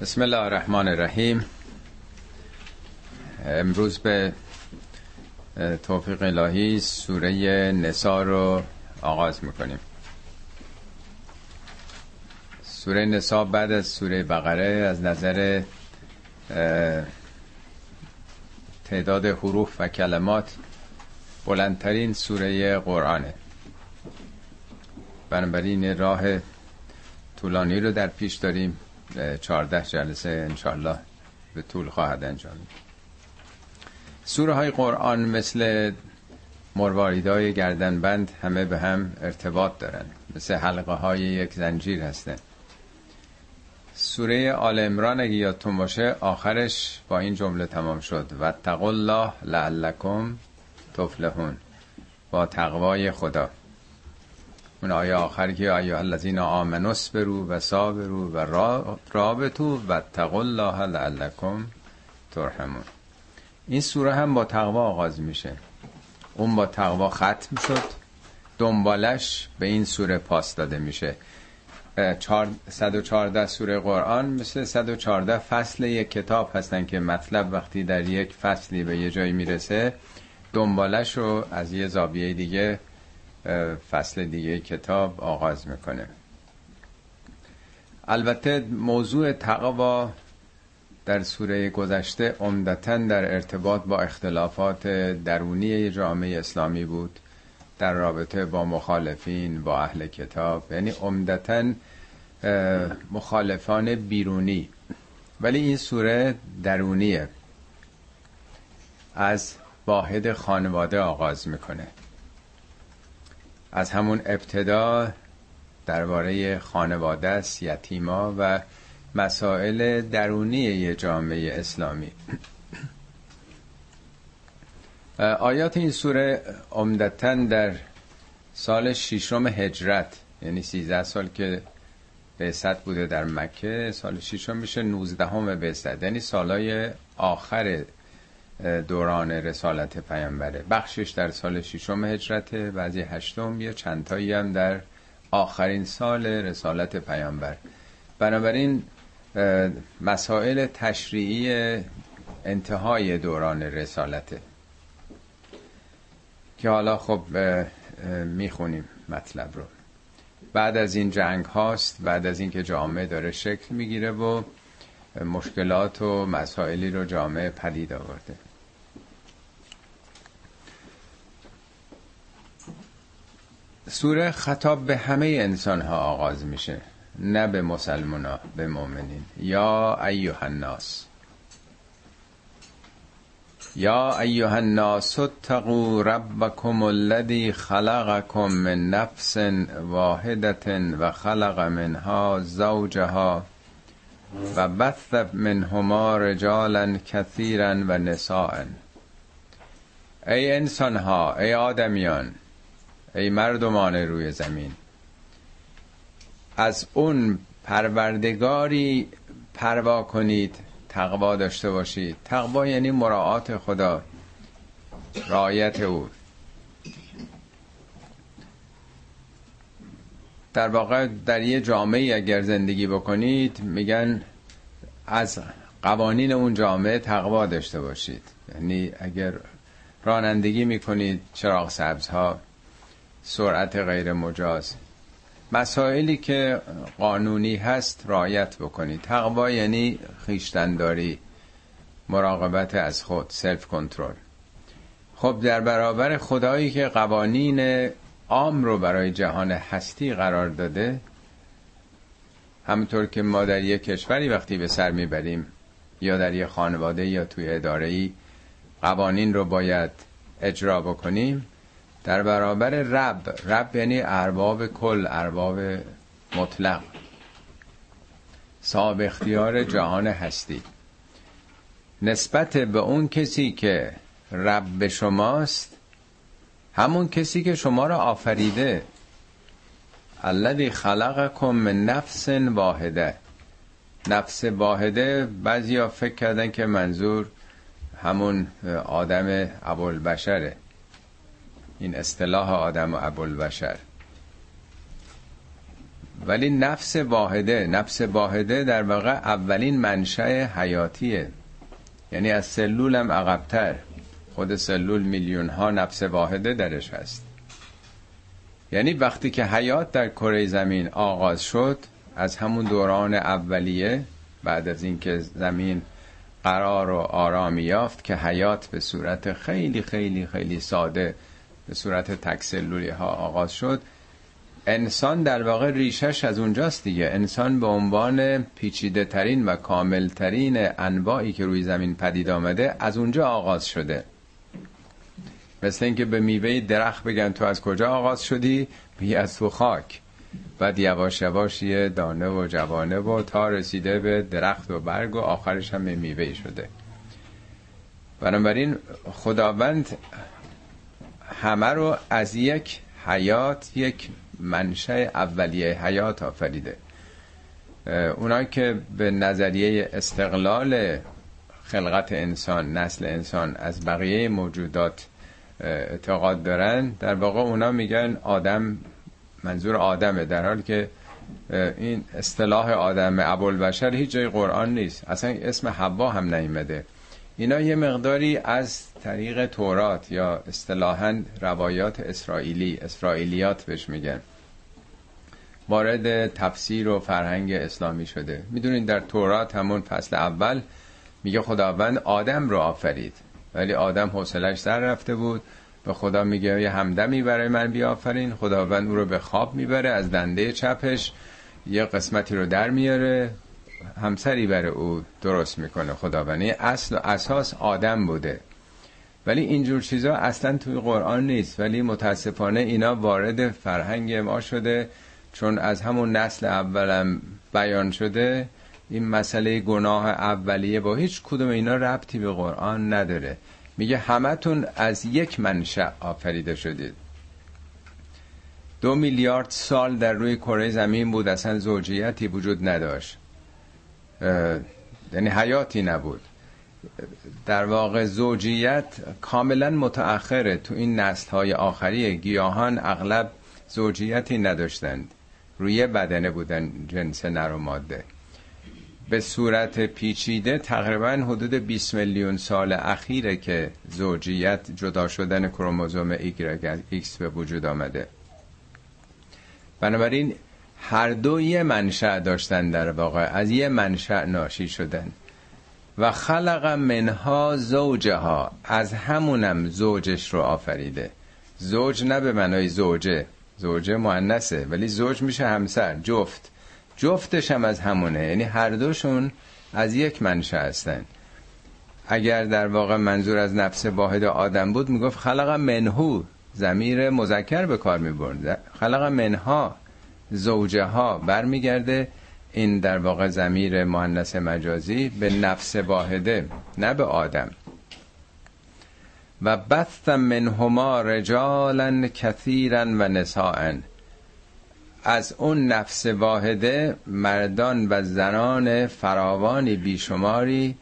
بسم الله الرحمن الرحیم. امروز به توفیق الهی سوره نسا رو آغاز می‌کنیم. سوره نسا بعد از سوره بقره از نظر تعداد حروف و کلمات بلندترین سوره قرآنه. بنابراین راه طولانی رو در پیش داریم. چهارده جلسه انشالله به طول خواهد انجام. سوره های قرآن مثل مرواریدای گردنبند همه به هم ارتباط دارن مثل حلقه های یک زنجیر هستن سوره آل امران اگه یادتون باشه آخرش با این جمله تمام شد. و الله لعلکم تفلحون. با تقوای خدا. اون آیه آخر که آیه الذین آمنوا برو و صابرو و رابطو و تقوا الله لعلکم ترحمون. این سوره هم با تقوا آغاز میشه. اون با تقوا ختم شد. دنبالش به این سوره پاس داده میشه. 114 سوره قرآن مثل 114 فصل یک کتاب هستن که مطلب وقتی در یک فصلی به یه جایی می‌رسه دنبالش رو از یه زاویه دیگه فصل دیگه کتاب آغاز می‌کنه. البته موضوع تقوا در سوره گذشته عمدتا در ارتباط با اختلافات درونی جامعه اسلامی بود در رابطه با مخالفین با اهل کتاب یعنی عمدتا مخالفان بیرونی. ولی این سوره درونیه از واحد خانواده آغاز می‌کنه. از همون ابتدا درباره خانواده است یتیما و مسائل درونی جامعه اسلامی. آیات این سوره عمدتا در سال ششم هجرت یعنی 13 سال که بعثت بوده در مکه سال ششم میشه 19 همه بعثت یعنی سالای آخر دوران رسالت پیامبره. بخشش در سال ششم هجرت بعضی هشتم یه چندتایی هم در آخرین سال رسالت پیامبر. بنابراین مسائل تشریعی انتهای دوران رسالته. که حالا خب می‌خونیم مطلب رو. بعد از این جنگ هاست بعد از اینکه جامعه داره شکل می‌گیره و مشکلات و مسائلی رو جامعه پدید آورده. سوره خطاب به همه انسان ها آغاز میشه. نه به مسلمان ها به مؤمنین. یا ایوه الناس. یا ایها الناس اتقوا ربکم الذی خلقکم من نفس واحدة و خلق منها زوجها. و بث منهما رجالا کثیرا و نساء ای انسان ها ای آدمیان ای مردمان روی زمین از اون پروردگاری پروا کنید تقوا داشته باشید. تقوا یعنی مراعات خدا رعایت او. در واقع در یه جامعه اگر زندگی بکنید میگن از قوانین اون جامعه تقوا داشته باشید. یعنی اگر رانندگی می‌کنید چراغ سبزها سرعت غیر مجاز. مسائلی که قانونی هست رایت بکنید. تقوا یعنی خیشتنداری مراقبت از خود سلف کنترل خب در برابر خدایی که قوانین عام رو برای جهان هستی قرار داده همونطور که ما در یک کشوری وقتی به سر می‌بریم یا در یک خانواده یا توی اداره قوانین رو باید اجرا بکنیم در برابر رب. رب یعنی ارباب کل ارباب مطلق. صاحب اختیار جهان هستی. نسبت به اون کسی که رب شماست همون کسی که شما را آفریده. الذی خلقکم من نفس واحده. نفس واحده بعضیا فکر کردن که منظور همون آدم بشره این اصطلاح آدم و ابوالبشر. ولی نفس واحده نفس واحده در واقع اولین منشأ حیاتیه. یعنی از سلول هم عقبتر. خود سلول میلیون ها نفس واحده درش هست. یعنی وقتی که حیات در کره زمین آغاز شد از همون دوران اولیه بعد از اینکه زمین قرار و آرامی یافت که حیات به صورت خیلی خیلی خیلی ساده به صورت تکسلولی ها آغاز شد انسان در واقع ریشش از اونجاست دیگه. انسان به عنوان پیچیده ترین و کامل ترین انواعی که روی زمین پدید آمده از اونجا آغاز شده. مثل اینکه به میوه درخت بگن تو از کجا آغاز شدی؟ بی از تو خاک. بعد یواش یواش یه دانه و جوانه و تا رسیده به درخت و برگ و آخرش هم میوه شده. بنابراین خداوند همه رو از یک حیات یک منشأ اولیه حیات آفریده. اونا که به نظریه استقلال خلقت انسان نسل انسان از بقیه موجودات اعتقاد دارن در واقع اونا میگن آدم منظور آدمه در حالی که این اصطلاح آدم ابوالبشر هیچ جای قرآن نیست. اصلا اسم حوا هم نیمده اینا یه مقداری از طریق تورات یا اصطلاحا روایات اسرائیلی اسرائیلیات بهش میگن. وارد تفسیر و فرهنگ اسلامی شده. می‌دونین در تورات همون فصل اول میگه خداوند آدم رو آفرید. ولی آدم حوصلش در رفته بود. به خدا میگه یه همدمی برای من بیافرین. خداوند او رو به خواب می‌بره از دنده چپش یه قسمتی رو در میاره. همسری برای او درست می‌کنه. خداوند اصل و اساس آدم بوده. ولی اینجور چیزا اصلا توی قرآن نیست. ولی متاسفانه اینا وارد فرهنگ ما شده. چون از همون نسل اولم بیان شده این مسئله گناه اولیه با هیچ کدوم اینا ربطی به قرآن نداره. میگه همتون از یک منشأ آفریده شدید. دو میلیارد سال در روی کره زمین بود اصلا زوجیتی وجود نداشت. یعنی حیاتی نبود. در واقع زوجیت کاملا متأخره. تو این نسل های آخری گیاهان اغلب زوجیتی نداشتند. روی بدنه بودن جنس نر و ماده. به صورت پیچیده تقریبا حدود 20 میلیون سال اخیره که زوجیت جدا شدن کروموزوم ایکس به وجود آمده. بنابراین هر دو یه منشأ داشتن در واقع از یه منشأ ناشی شدن. و خلق منها زوجها از همونم زوجش رو آفریده. زوج نه به معنای زوجه زوجه مؤنثه ولی زوج میشه همسر جفت. جفتش هم از همونه. یعنی هر دوشون از یک منشه هستن. اگر در واقع منظور از نفس واحد آدم بود می‌گفت خلق منهو زمیر مذکر به کار می‌برد خلق منها زوجه ها برمیگرده. این در واقع زمیر مهندس مجازی به نفس واحده نه به آدم. و بث منهما رجالا کثیرا و نساء از اون نفس واحده مردان و زنان فراوانی بیشماری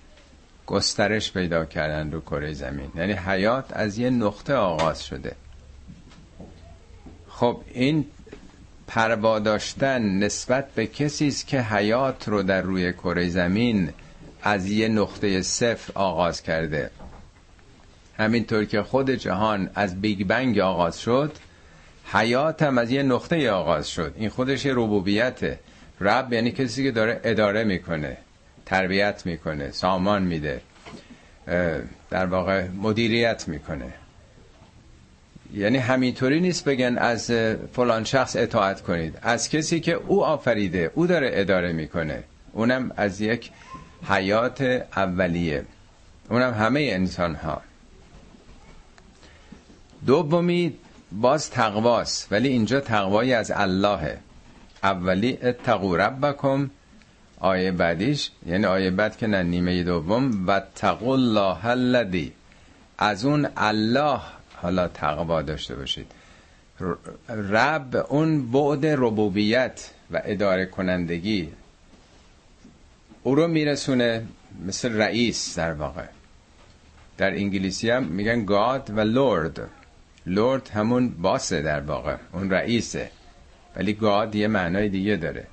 گسترش پیدا کردن رو کره زمین. یعنی حیات از یه نقطه آغاز شده. خب این پروا داشتن نسبت به کسی است که حیات رو در روی کره زمین از یه نقطه صفر آغاز کرده. همینطور که خود جهان از بیگ بنگ آغاز شد حیات هم از یه نقطه آغاز شد. این خودش یه ربوبیته. رب یعنی کسی که داره اداره می‌کنه تربیت می‌کنه سامان میده در واقع مدیریت می‌کنه. یعنی همینطوری نیست بگن از فلان شخص اطاعت کنید. از کسی که او آفریده او داره اداره می‌کنه. اونم از یک حیات اولیه. اونم همه انسان ها دومی باز تقواست ولی اینجا تقوایی از اللهه. اولی اتقو ربکم. آیه بعدیش یعنی آیه بعد که نه نیمه دوم و تقو الله الذی. از اون الله حالا تقوا داشته باشید. رب اون بعد ربوبیت و اداره کنندگی. او رو میرسونه مثل رئیس در واقع. در انگلیسی هم میگن گاد و لورد لورد همون باسه در واقع اون رئیسه. ولی گاد یه معنای دیگه داره.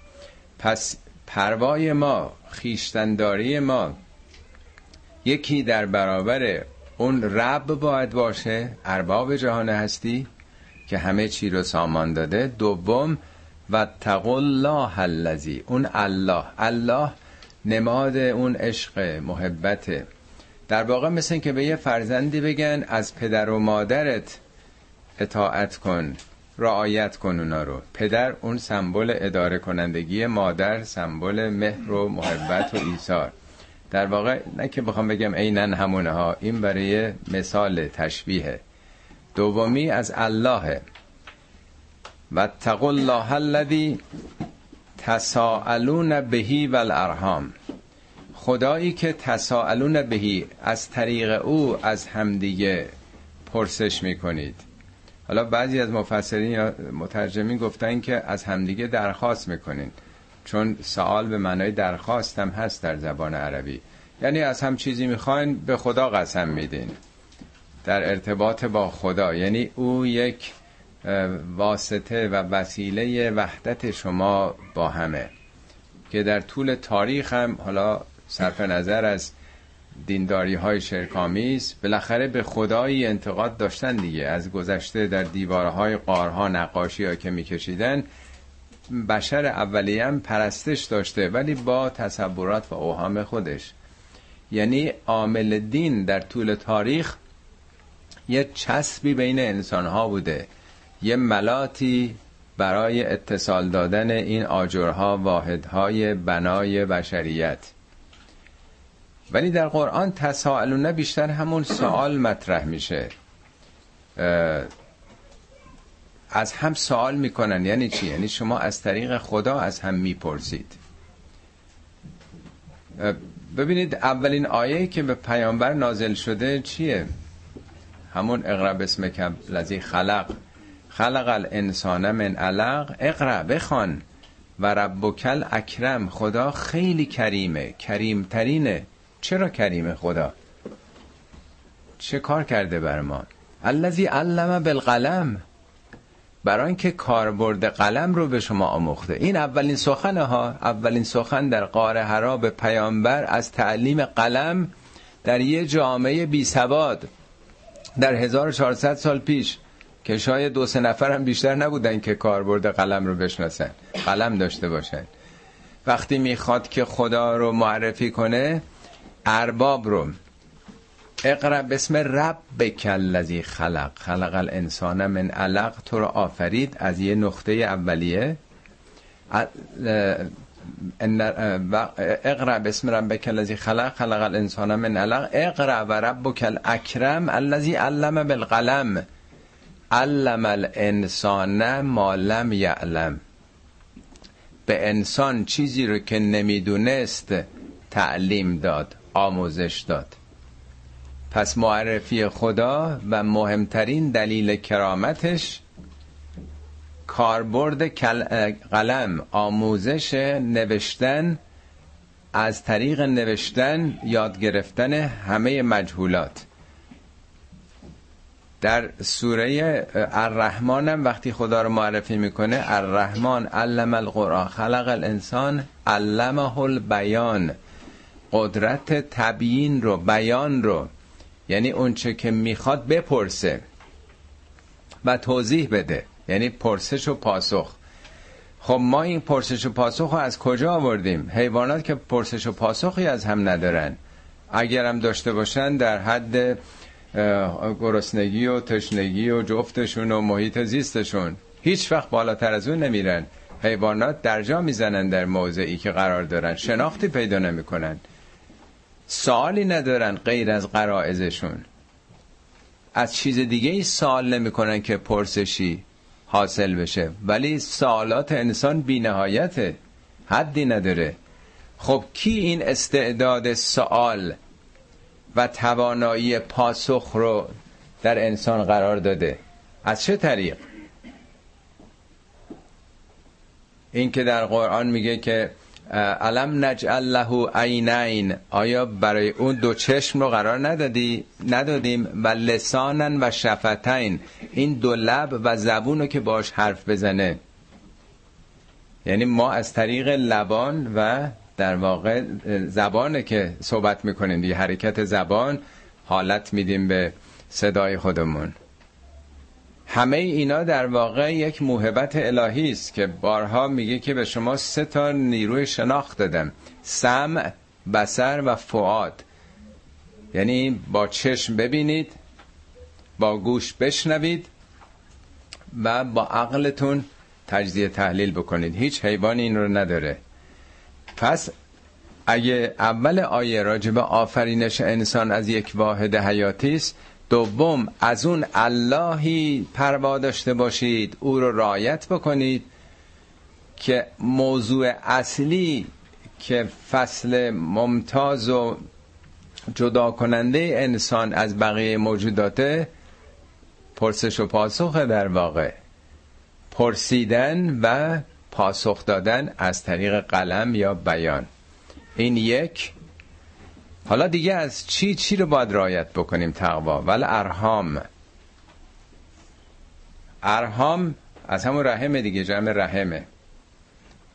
پس پروای ما خیشتنداری ما یکی در برابر اون رب باید باشه ارباب جهان هستی که همه چی رو سامان داده. دوم و الله الذی اون الله. الله نماد اون عشق محبت در واقع مثل که به یه فرزندی بگن از پدر و مادرت اطاعت کن رعایت کن اونا رو. پدر اون سمبل اداره کنندگی مادر سمبل مهر و محبت و ایثار. در واقع نه که بخوام بگم عینا همونه ها این برای مثال تشبیه دومی از الله و تقول الله الذی تساءلون بهی و الارحام خدایی که تساءلون بهی از طریق او از همدیگه پرسش می‌کنید. حالا بعضی از مفسرین یا مترجمین گفتن که از همدیگه درخواست می‌کنین. چون سوال به معنای درخواست هم هست در زبان عربی. یعنی از هم چیزی می‌خواین به خدا قسم میدین. در ارتباط با خدا. یعنی او یک واسطه و وسیله وحدت شما با همه. که در طول تاریخ هم حالا صرف نظر از دینداری های شرکامیز بالاخره به خدایی انتقاد داشتن دیگه. از گذشته در دیوارهای قارها نقاشی ها که میکشیدن بشر اولیه هم پرستش داشته ولی با تصورات و اوهام خودش. یعنی عامل دین در طول تاریخ یه چسبی بین انسان ها بوده. یه ملاتی برای اتصال دادن این آجرها واحدهای بنای بشریت. ولی در قرآن تساءلونه بیشتر همون سوال مطرح میشه. از هم سوال می‌کنن. یعنی چی؟ یعنی شما از طریق خدا از هم می‌پرسید. ببینید اولین آیه که به پیامبر نازل شده چیه؟ همون اقرب اسم لذی خلق. خلق الانسان من علق. اقرا بخوان. و ربکل اکرم. خدا خیلی کریمه. کریمترینه. چرا کریمه خدا؟ چه کار کرده بر ما؟ الذی علم بالقلم. برای اینکه کاربرد قلم رو به شما آموخته. این اولین سخن ها. اولین سخن در قار حرا به پیامبر از تعلیم قلم در یه جامعه بی سواد در 1400 سال پیش که شاید دو سه نفر هم بیشتر نبودن که کاربرد قلم رو بشناسن. قلم داشته باشن. وقتی می‌خواد که خدا رو معرفی کنه ارباب رو. اقرا بسم رب الذی خلق. خلق الانسان من علق. تو رو آفرید از یه نقطه اولیه. اقرا بسم ربک الذی خلق. خلق الانسان من علق. اقرا و ربک الاکرم الذی علم بالقلم. علم الانسان ما لم یعلم. به انسان چیزی رو که نمی‌دونست تعلیم داد. آموزش داد. پس معرفی خدا و مهمترین دلیل کرامتش کاربرد قلم آموزش نوشتن از طریق نوشتن یاد گرفتن همه مجهولات. در سوره الرحمن هم وقتی خدا رو معرفی می‌کنه الرحمن علم القرآن خلق الانسان علمه البیان. قدرت تبیین رو بیان رو یعنی اونچه که می‌خواد بپرسه و توضیح بده یعنی پرسش و پاسخ. خب ما این پرسش و پاسخ رو از کجا آوردیم؟ حیوانات که پرسش و پاسخی از هم ندارن. اگرم داشته باشن در حد گرسنگی و تشنگی و جفتشون و محیط زیستشون هیچ وقت بالاتر از اون نمیرن. حیوانات درجا می‌زنن در موضعی که قرار دارن. شناختی پیدا نمی‌کنن. سوالی ندارن غیر از قرائزشون از چیز دیگه ای سوال نمی‌کنن که پرسشی حاصل بشه. ولی سوالات انسان بی نهایته حدی نداره. خب کی این استعداد سوال و توانایی پاسخ رو در انسان قرار داده؟ از چه طریق؟ این که در قرآن میگه که علم نجعل له عینین؟ آیا برای اون دو چشم رو قرار ندادی؟ ندادیم. و لسانن و شفتین. این دو لب و زبون رو که باش حرف بزنه. یعنی ما از طریق لبان و در واقع زبانه که صحبت می‌کنیم دیگه. حرکت زبان حالت میدیم به صدای خودمون. همه اینا در واقع یک موهبت الهی است که بارها میگه که به شما سه تا نیروی شناخت دادم. سمع بسر و فعاد یعنی با چشم ببینید با گوش بشنوید و با عقلتون تجزیه تحلیل بکنید. هیچ حیوانی این رو نداره. پس اگه اول آیه راجب آفرینش انسان از یک واحد حیاتی است دوم از اون اللهی پروا داشته باشید او رو رایت بکنید که موضوع اصلی که فصل ممتاز و جدا کننده انسان از بقیه موجوداته پرسش و پاسخ در واقع. پرسیدن و پاسخ دادن از طریق قلم یا بیان. این یک. حالا دیگه از چی چی رو باید رایت بکنیم تقوا؟ ولی ارهام ارهام از همون رحمه دیگه جمع رحمه.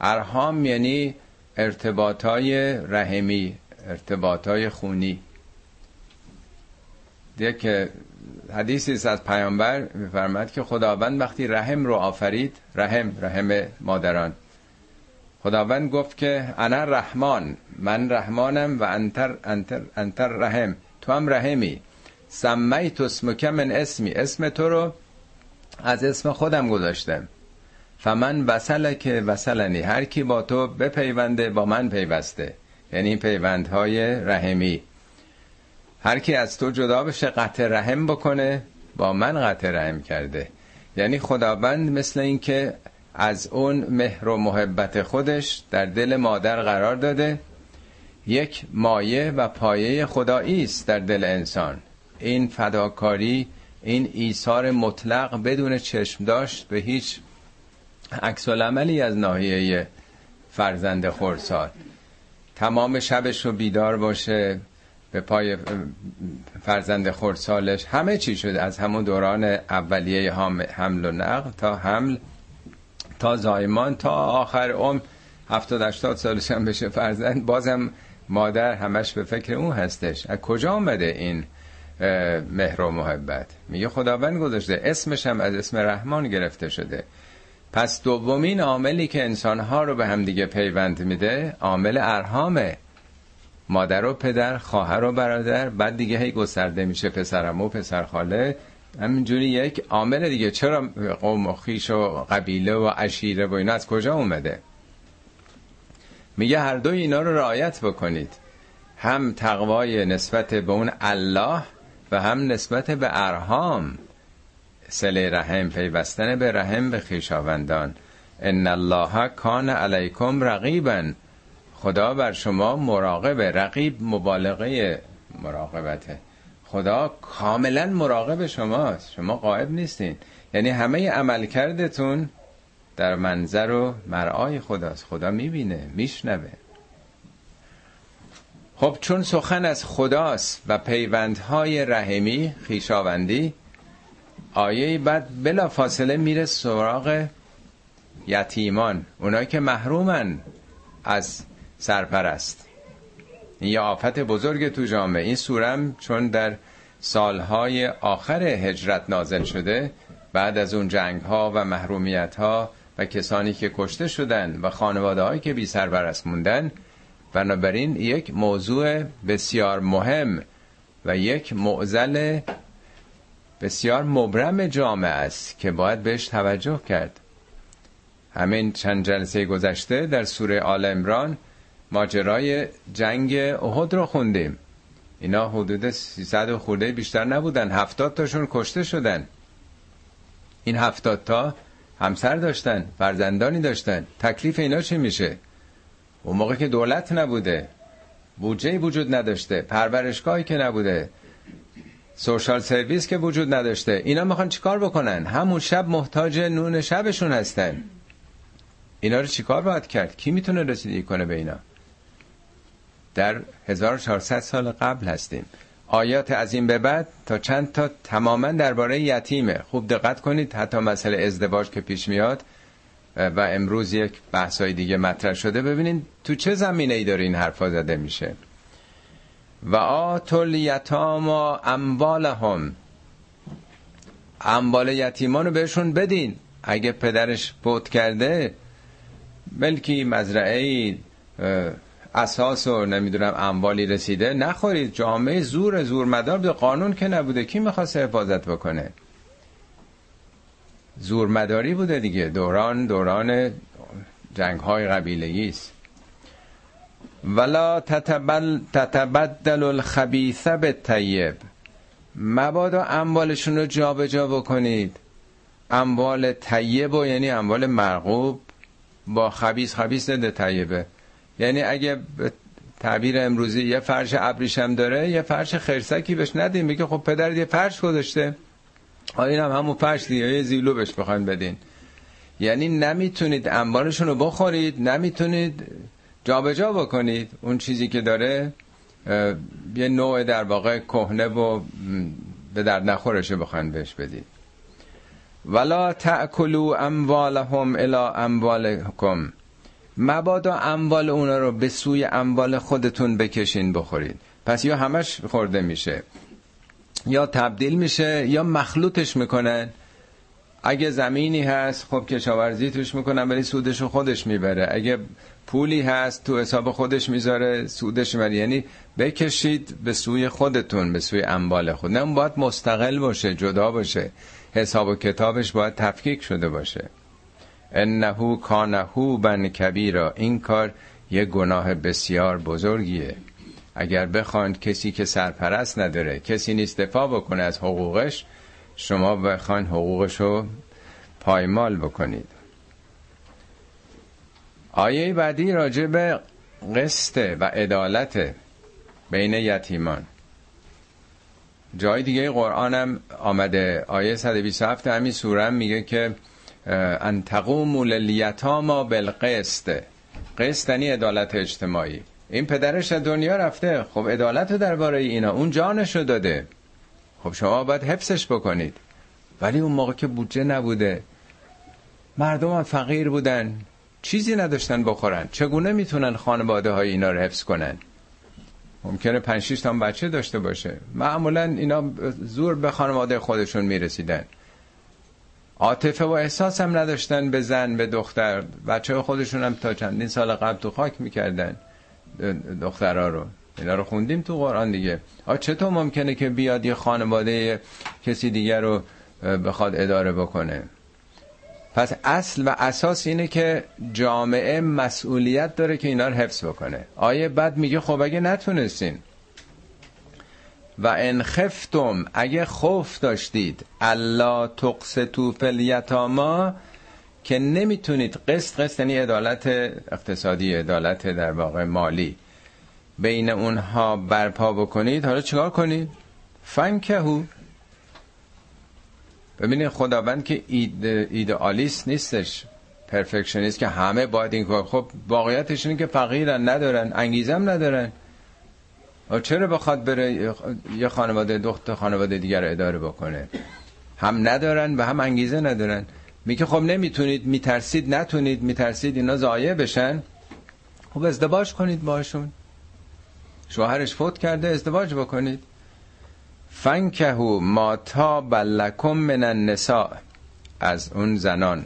ارهام یعنی ارتباطای رحمی ارتباطای خونی. دیگه که حدیثی از پیامبر میفرماد که خداوند وقتی رحم رو آفرید رحم رحم مادران. خداوند گفت که انا رحمان من رحمانم و انتر انتر انتر رحم تو هم رحمی. سمیت اسمک من اسمی اسم تو رو از اسم خودم گذاشتم. فمن وصله که وصلنی هر کی با تو بپیونده با من پیوسته. یعنی پیوندهای رحمی. هر کی از تو جدا بشه قطع رحم بکنه با من قطع رحم کرده. یعنی خداوند مثل اینکه از اون مهر و محبت خودش در دل مادر قرار داده. یک مایه و پایه خدایی است در دل انسان. این فداکاری این ایثار مطلق بدون چشم داشت به هیچ عکس عملی از ناحیه فرزند خورسال تمام شبش رو بیدار باشه به پای فرزند خورسالش همه چی شده از همون دوران اولیه حمل و نقل تا حمل تا زایمان تا آخر عمر. هفتاد 80 سالش هم بشه فرزند. بازم مادر همش به فکر اون هستش. از کجا آمده این مهر و محبت؟ میگه خداوند گذاشته. اسمش هم از اسم رحمان گرفته شده. پس دومین عاملی که انسانها رو به هم دیگه پیوند میده عامل ارهامه مادر و پدر خواهر و برادر. بعد دیگه هی گسترده میشه پسرم و پسر خاله. همینجوری یک عامل دیگه. چرا قوم و خیش و قبیله و عشیره و اینا از کجا اومده؟ میگه هر دو اینا رو رعایت بکنید. هم تقوای نسبت به اون الله و هم نسبت به ارهام. سله رحم پیوستن به رحم به خیشاوندان. ان الله کان علیکم رقیبا. خدا بر شما مراقب رقیب مبالغه مراقبته. خدا کاملا مراقب شماست. شما قائب نیستین. یعنی همه عملکردتون در منظر و مرعای خداست. خدا می‌بینه میشنوه. خب چون سخن از خداست و پیوندهای رحمی خیشاوندی آیه بعد بلا فاصله میره سراغ یتیمان. اونایی که محرومن از سرپرست. یه آفت بزرگ تو جامعه. این سورم چون در سالهای آخر هجرت نازل شده بعد از اون جنگ ها و محرومیت ها و کسانی که کشته شدن و خانواده هایی که بی سرپرست موندن بنابراین یک موضوع بسیار مهم و یک معزل بسیار مبرم جامعه است که باید بهش توجه کرد. همین چند جلسه گذشته در سوره آل امران ماجرای جنگ احد رو خوندیم. اینا حدود 300 خورده بیشتر نبودن. هفتاد تاشون کشته شدن. این هفتاد تا همسر داشتن فرزندانی داشتن. تکلیف اینا چی میشه؟ اون موقع که دولت نبوده. بودجه وجود نداشته. پرورشگاهی که نبوده. سوشال سرویس که وجود نداشته. اینا می‌خوان چیکار بکنن؟ همون شب محتاج نون شبشون هستن. اینا رو چیکار باید کرد؟ کی می‌تونه رسیدگی کنه به اینا؟ در 1400 سال قبل هستیم. آیات از این به بعد تا چند تا تماما درباره یتیمه. خوب دقت کنید حتی مسئله ازدواج که پیش میاد و امروز یک بحثای دیگه مطرح شده. ببینین تو چه زمینه ای داره این حرفا زده میشه. و آتل یتاما اموالهم. اموال یتیمان رو بهشون بدین. اگه پدرش فوت کرده ملکی مزرعه اساس و نمی‌دونم اموالی رسیده. نخورید. جامعه زور زور مدار به قانون که نبوده. کی می‌خواست حفاظت بکنه؟ زور مداری بوده دیگه. دوران دوران جنگ های قبیلگی است. ولا تتبل تتبدل الخبیث به طیب مبادا اموالشون رو جابجا بکنید. اموال طیب و یعنی اموال مرغوب. با خبیث خبیث ده طیبه. یعنی اگه تعبیر امروزی یه فرش ابریشم داره یه فرش خرسکی بهش ندیم. بگه خب پدر یه فرش گذاشته. آیا هم همون فرش دیگه. یه زیلو بهش بخواین بدین. یعنی نمی‌تونید انبارشون رو بخورید نمی‌تونید جابجا بکنید. اون چیزی که داره یه نوع در واقع کهنه و به در نخورشه بخواین بهش بدید ولا تأکلوا اموالهم الى اموالکم مبادا اموال اونا رو به سوی اموال خودتون بکشین بخورید. پس یا همش خورده میشه یا تبدیل میشه یا مخلوطش می‌کنن. اگه زمینی هست خب کشاورزی توش می‌کنن ولی سودش رو خودش می‌بره. اگه پولی هست تو حساب خودش می‌ذاره سودش می‌بره. یعنی بکشید به سوی خودتون به سوی اموال خود. نه باید مستقل باشه جدا باشه. حساب و کتابش باید تفکیک شده باشه. انهو کانهو بن کبیرا. این کار یه گناه بسیار بزرگیه. اگر بخواند کسی که سرپرست نداره کسی نیست دفاع بکنه از حقوقش شما بخواین حقوقش رو پایمال بکنید. آیه بعدی راجع به قسط و عدالت بین یتیمان. جای دیگه قرآنم آمده. آیه 127 همین سوره میگه که ان تقوموا للیتاما بالقسط. قسط یعنی عدالت اجتماعی. این پدرش از دنیا رفته. خب عدالت رو درباره اینا. اون جانش رو داده. خب شما باید حفظش بکنید. ولی اون موقع که بودجه نبوده. مردم هم فقیر بودن. چیزی نداشتن بخورن. چگونه می‌تونن خانواده های اینا رو حفظ کنن؟ ممکنه 5 6 تا بچه داشته باشه. معمولا اینا زور به خانواده خودشون می‌رسیدن. عاطفه و احساس هم نداشتن به زن به دختر. بچه خودشون هم تا چندین سال قبل تو خاک می‌کردن دخترها رو. اینا رو خوندیم تو قرآن دیگه. آ چطور ممکنه که بیاد یه خانواده کسی دیگر رو بخواد اداره بکنه؟ پس اصل و اساس اینه که جامعه مسئولیت داره که اینا رو حفظ بکنه. آیه بعد میگه خب اگه نتونستین و ان خفتم اگه خوف داشتید الله تقسطو فلیتاما که نمی‌تونید قسط قسط یعنی عدالت اقتصادی عدالت در واقع مالی بین اونها برپا بکنید. حالا چیکار کنید؟ فنکهو ببینید خداوند که اید ایدئالیست نیستش پرفکشنیست که همه باید این کار. خب واقعیتش اینه که فقیرن ندارن انگیزم ندارن. چرا بخواد بره یه خانواده دخت خانواده دیگر اداره بکنه؟ هم ندارن و هم انگیزه ندارن. میگه خب نمی‌تونید میترسید نتونید میترسید اینا ضایع بشن. خب ازدواج کنید باشون شوهرش فوت کرده ازدواج بکنید. فنکهو ما تا بلکم من النساء. از اون زنان.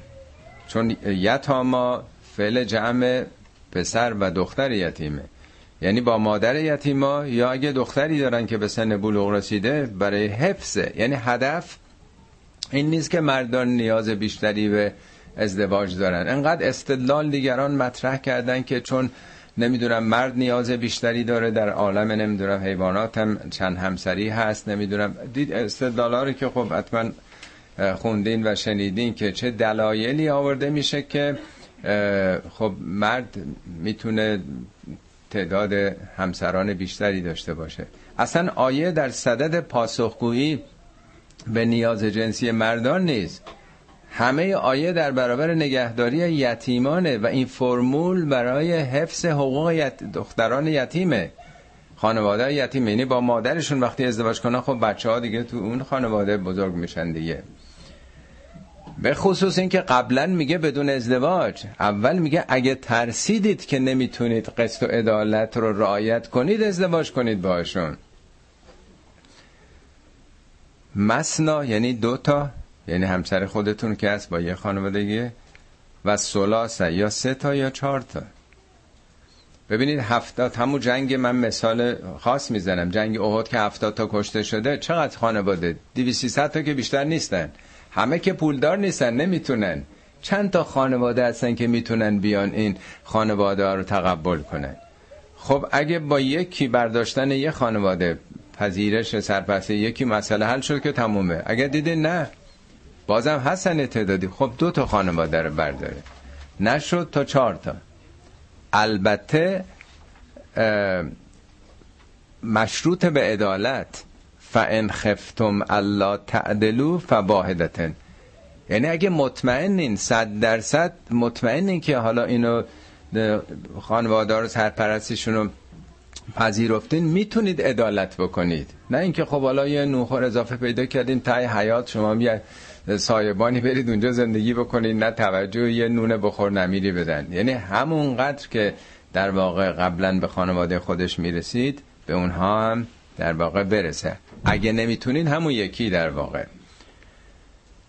چون یتاما فعل جمع پسر و دختر یتیمه. یعنی با مادر یتیما یا اگه دختری دارن که به سن بلوغ رسیده برای حفظه یعنی هدف این نیست که مردان نیاز بیشتری به ازدواج دارن. انقدر استدلال دیگران مطرح کردن که چون نمی‌دونم مرد نیاز بیشتری داره در عالم نمی‌دونم حیوانات هم چند همسری هست نمی‌دونم. دید استدلالا رو که خب حتما خوندین و شنیدین که چه دلایلی آورده میشه که خب مرد می‌تونه تعداد همسران بیشتری داشته باشه. اصلا آیه در صدد پاسخگویی به نیاز جنسی مردان نیست. همه آیه در برابر نگهداری یتیمانه و این فرمول برای حفظ حقوق. دختران یتیمه. خانواده یتیم یعنی با مادرشون وقتی ازدواج کنن خب بچه ها دیگه تو اون خانواده بزرگ میشن دیگه. به خصوص اینکه قبلا میگه بدون ازدواج. اول میگه اگه ترسیدید که نمی‌تونید قسط و عدالت رو رعایت کنید ازدواج کنید باشون مسنا یعنی دوتا یعنی همسر خودتون که هست با یه خانوادگی و سلاسه یا سه تا یا چهار تا. ببینید هفتاد همون جنگ من مثال خاص می‌زنم. جنگ احد که هفتاد تا کشته شده چقدر خانواده؟ دیویسی تا که بیشتر نیستن. همه که پولدار نیستن نمی‌تونن. چند تا خانواده هستن که می‌تونن بیان این خانواده ها رو تقبل کنن. خب اگه با یکی برداشتن یه خانواده پذیرش سرپسته یکی مسئله حل شد که تمومه. اگر دیده نه بازم حسن تعدادی. خب دو تا خانواده رو برداره. نشد تا چهار تا. البته مشروط به عدالت فان خفتم الله تعدلو فواحدتن یعنی اگه مطمئنین صد درصد مطمئنین که حالا اینو خانواده رو سرپرستیشون رو پذیرفتین می‌تونید عدالت بکنید. نه اینکه خب حالا یه نوخور اضافه پیدا کردین تای حیات شما میاد سایبانی برید اونجا زندگی بکنید نه توجه یه نونه بخور نمیری بدن. یعنی همونقدر که در واقع قبلا به خانواده خودش می‌رسید به اونها هم در واقع برسه. اگه نمی‌تونین همون یکی در واقع.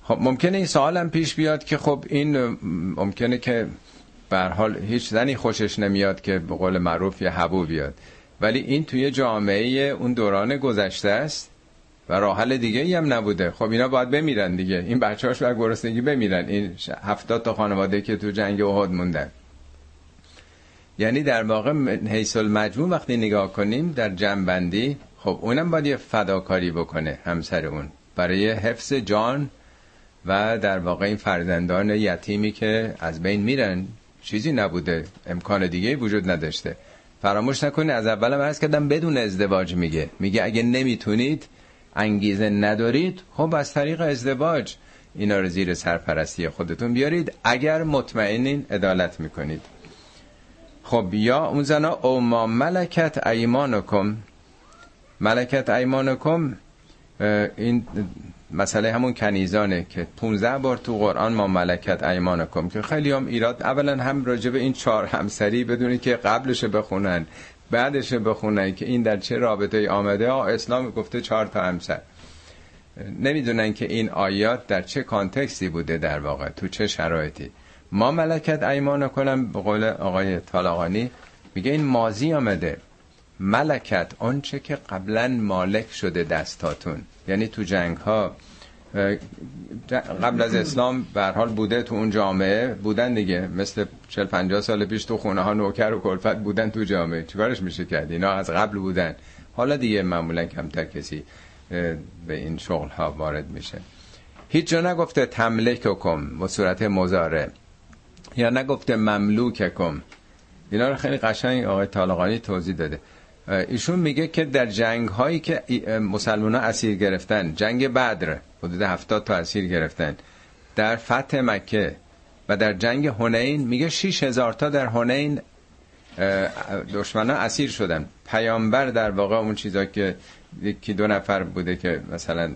خب ممکنه این سوال هم پیش بیاد که خب این ممکنه که به حال هیچ زنی خوشش نمیاد که به قول معروف یه حبو بیاد. ولی این توی جامعه اون دوران گذشته است و راه حل دیگه ای هم نبوده. خب اینا باید بمیرن دیگه. این بچه هاش باید گرسنگی بمیرن. این هفتاد تا خانواده که تو جنگ احد موندن. یعنی در واقع حیث المجموع وقتی نگاه کنیم در جنبندی خب اونم باید یه فداکاری بکنه همسر اون برای حفظ جان و در واقع این فرزندان یتیمی که از بین میرن چیزی نبوده امکان دیگه وجود نداشته. فراموش نکنید از اولم عرض کردم بدون ازدواج میگه. میگه اگه نمی‌تونید انگیزه ندارید خب از طریق ازدواج اینا رو زیر سرپرستی خودتون بیارید. اگر مطمئنین عدالت می‌کنید. خب یا اون زنا او ما ملکت ایمانکم. ملکت ایمانکم این مسئله همون کنیزانه که 15 بار تو قرآن ما ملکت ایمانکم که خیلی هم ایراد اولا هم راجع به این چهار همسری بدونید که قبلش بخونن بعدش بخونن که این در چه رابطه ای آمده. ها اسلام گفته چهار تا همسر. نمی‌دونن که این آیات در چه کانتکستی بوده در واقع تو چه شرایطی. ما ملکت ایمان کنم به قول آقای طالقانی میگه این مازی آمده. ملکت آنچه که قبلا مالک شده دستاتون. یعنی تو جنگ ها قبل از اسلام به حال بوده تو اون جامعه. بودن دیگه. مثل 40 50 سال پیش تو خونه ها نوکر و کلفت بودن تو جامعه. چیکارش میشه کرد؟ اینا از قبل بودن. حالا دیگه معمولا کمتر کسی به این شغل ها وارد میشه. هیچ جا نگفته تملککم به صورت مزاره یا نگفته مملوککم. اینا رو خیلی قشنگ آقای طالقانی توضیح داده. ایشون میگه که در جنگ هایی که مسلمان ها اسیر گرفتن جنگ بدر حدود هفتاد تا اسیر گرفتن در فتح مکه و در جنگ هنین میگه 6 هزار تا در هنین دشمنان اسیر شدن. پیامبر در واقع اون چیزا که یکی دو نفر بوده که مثلا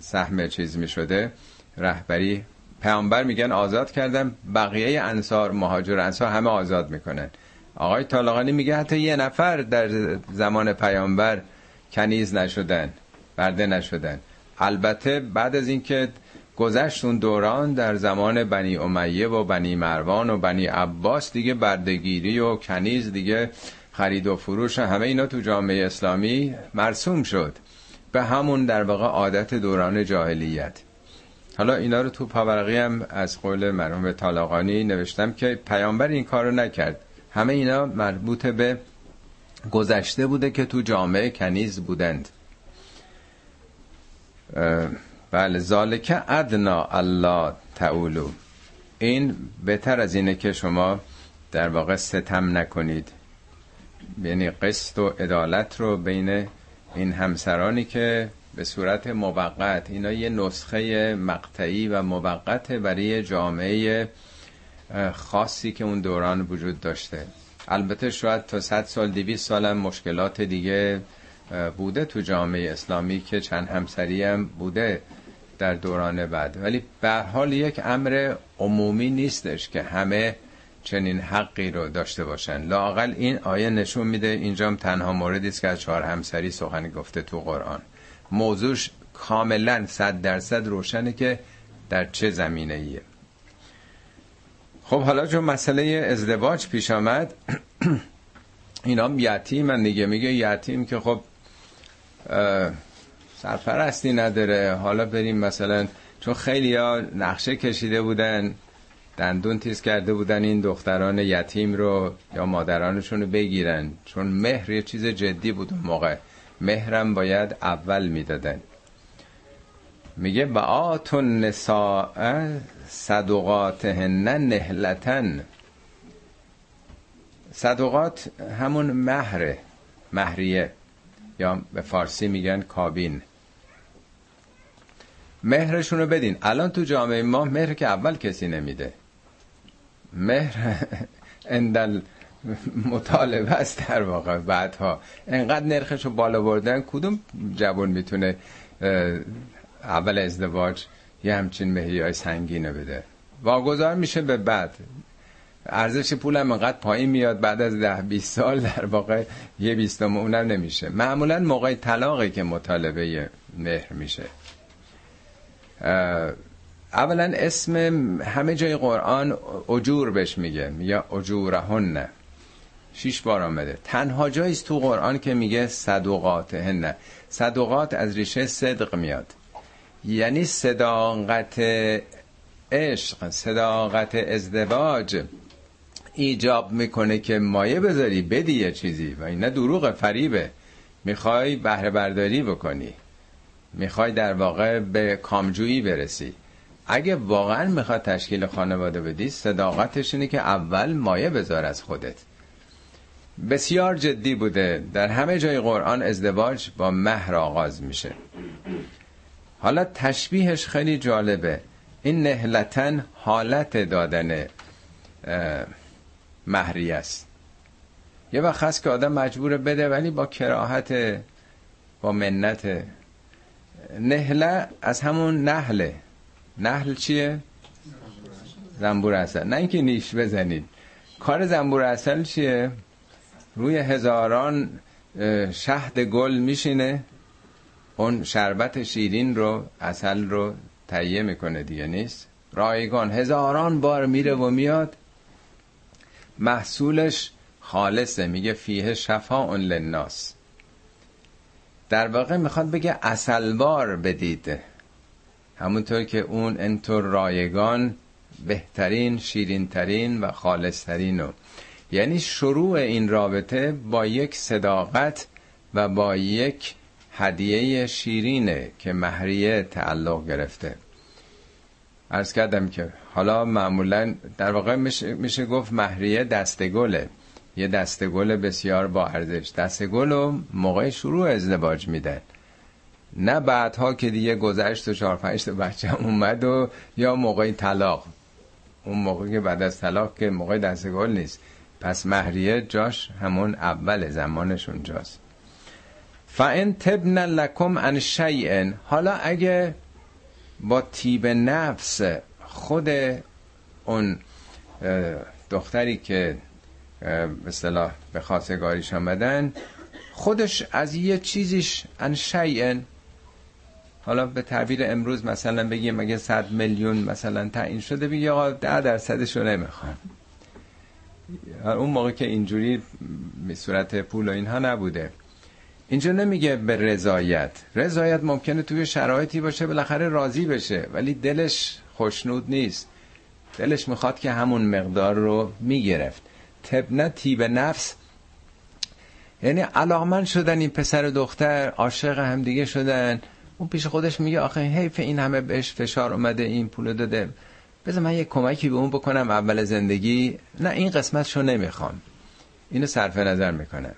سهم چیز می‌شده رهبری پیامبر میگن آزاد کردن. بقیه انصار مهاجر انصار همه آزاد می‌کنن. آقای طالقانی میگه حتی یه نفر در زمان پیامبر کنیز نشدن برده نشدن. البته بعد از اینکه گذشت اون دوران در زمان بنی امیه و بنی مروان و بنی عباس دیگه بردگیری و کنیز دیگه خرید و فروش همه اینا تو جامعه اسلامی مرسوم شد. به همون در واقع عادت دوران جاهلیت. حالا اینا رو تو پاورقی هم از قول مرحوم طالقانی نوشتم که پیامبر این کارو نکرد. همه اینا مربوط به گذشته بوده که تو جامعه کنیز بودند. بله ذالک ادنا الله تعولو این بهتر از اینه که شما در واقع ستم نکنید. یعنی قسط و عدالت رو بین این همسرانی که به صورت موقت اینا یه نسخه مقطعی و موقت برای جامعه خاصی که اون دوران وجود داشته. البته شاید تا 100 سال 200 سال هم مشکلات دیگه بوده تو جامعه اسلامی که چند همسری هم بوده در دوران بعد. ولی به حال یک امر عمومی نیستش که همه چنین حقی رو داشته باشن. لاقل این آیه نشون میده اینجا تنها موردی است که از چهار همسری سخن گفته تو قرآن. موضوعش کاملا صد درصد روشنه که در چه زمینه ایه خب حالا چون مسئله ازدواج پیش آمد اینا یتیم من دیگه. میگه یتیم که خب سرپرستی نداره. حالا بریم مثلا چون خیلی ها نقشه کشیده بودن دندون تیز کرده بودن این دختران یتیم رو یا مادرانشون رو بگیرن. چون مهر یه چیز جدی بود اون موقع. مهرم باید اول می‌دادن. میگه با آتون نساء صدقاتهن نهلتن. صدقات همون مهره مهریه یا به فارسی میگن کابین. مهرشون رو بدین. الان تو جامعه ما مهر که اول کسی نمیده. مهر اندل مطالبه است در واقع بعدها. انقدر نرخش رو بالا بردن کدوم جوان می‌تونه اول ازدواج یه همچین مهری های سنگینه بده. واگذار میشه به بعد. ارزش پولم انقدر پایین میاد بعد از ده 20 سال در واقع یه بیستم اونم نمیشه. معمولا موقع طلاقی که مطالبه مهر میشه. اولا اسم همه جای قرآن اجور بهش میگه. یا اجورهن. شیش بار آمده. تنها جاییست تو قرآن که میگه صدقاتهن. صدقات از ریشه صدق میاد. یعنی صداقت عشق صداقت ازدواج ایجاب می‌کنه که مایه بذاری بدی یه چیزی. و این نه دروغ فریبه. می‌خوای بهره برداری بکنی. می‌خوای در واقع به کامجویی برسی. اگه واقعا می‌خواد تشکیل خانواده بدی صداقتش اینه که اول مایه بذار از خودت. بسیار جدی بوده. در همه جای قرآن ازدواج با مهر آغاز میشه. حالا تشبیهش خیلی جالبه. این نهلتن حالت دادن مهری است. یه وقت هست که آدم مجبور بده ولی با کراهت با منت. نهله از همون نهله. نهل چیه؟ زنبور اصل. نه اینکه نیش بزنید. کار زنبور اصل چیه؟ روی هزاران شهد گل میشینه. اون شربت شیرین رو اصل رو تهیه می‌کنه دیگه نیست؟ رایگان هزاران بار میره و میاد. محصولش خالصه میگه فیه شفا للناس. در واقع می‌خواد بگه اصلوار بدید. همونطور که اون انطور رایگان بهترین شیرینترین و خالصترین و یعنی شروع این رابطه با یک صداقت و با یک هدیه شیرینه که مهریه تعلق گرفته. ارز کردم که حالا معمولا در واقع میشه, میشه گفت مهریه دستگله یه دستگل بسیار با ارزش. دستگل رو موقع شروع ازدواج میدن نه بعدها که دیگه گذشت و چهار پنج تا بچه اومد و یا موقع طلاق. اون موقع که بعد از طلاق که موقع دستگل نیست. پس مهریه جاش همون اول زمانش اونجاست. فان تبن لکم ان شیئن حالا اگه با تیب نفس خود اون دختری که به اصطلاح به خواستگاریش آمدن خودش از یه چیزیش ان شیئن. حالا به تعبیر امروز مثلا بگیم مگه صد میلیون مثلا تعیین شده بگی آقا ده درصدش رو نمی‌خوام اون موقع که اینجوری صورت پول و اینها نبوده. اینجا نمیگه به رضایت. رضایت ممکنه توی شرایطی باشه بالاخره راضی بشه. ولی دلش خوشنود نیست. دلش می‌خواد که همون مقدار رو می‌گرفت. تبنه تیب نفس. یعنی علاقمند شدن این پسر و دختر عاشق هم دیگه شدن. اون پیش خودش میگه آخه حیف این همه بهش فشار اومده این پول داده. بذار من یه کمکی به اون بکنم اول زندگی. نه این قسمتشو نمی‌خوام. اینو صرف نظر می‌کنم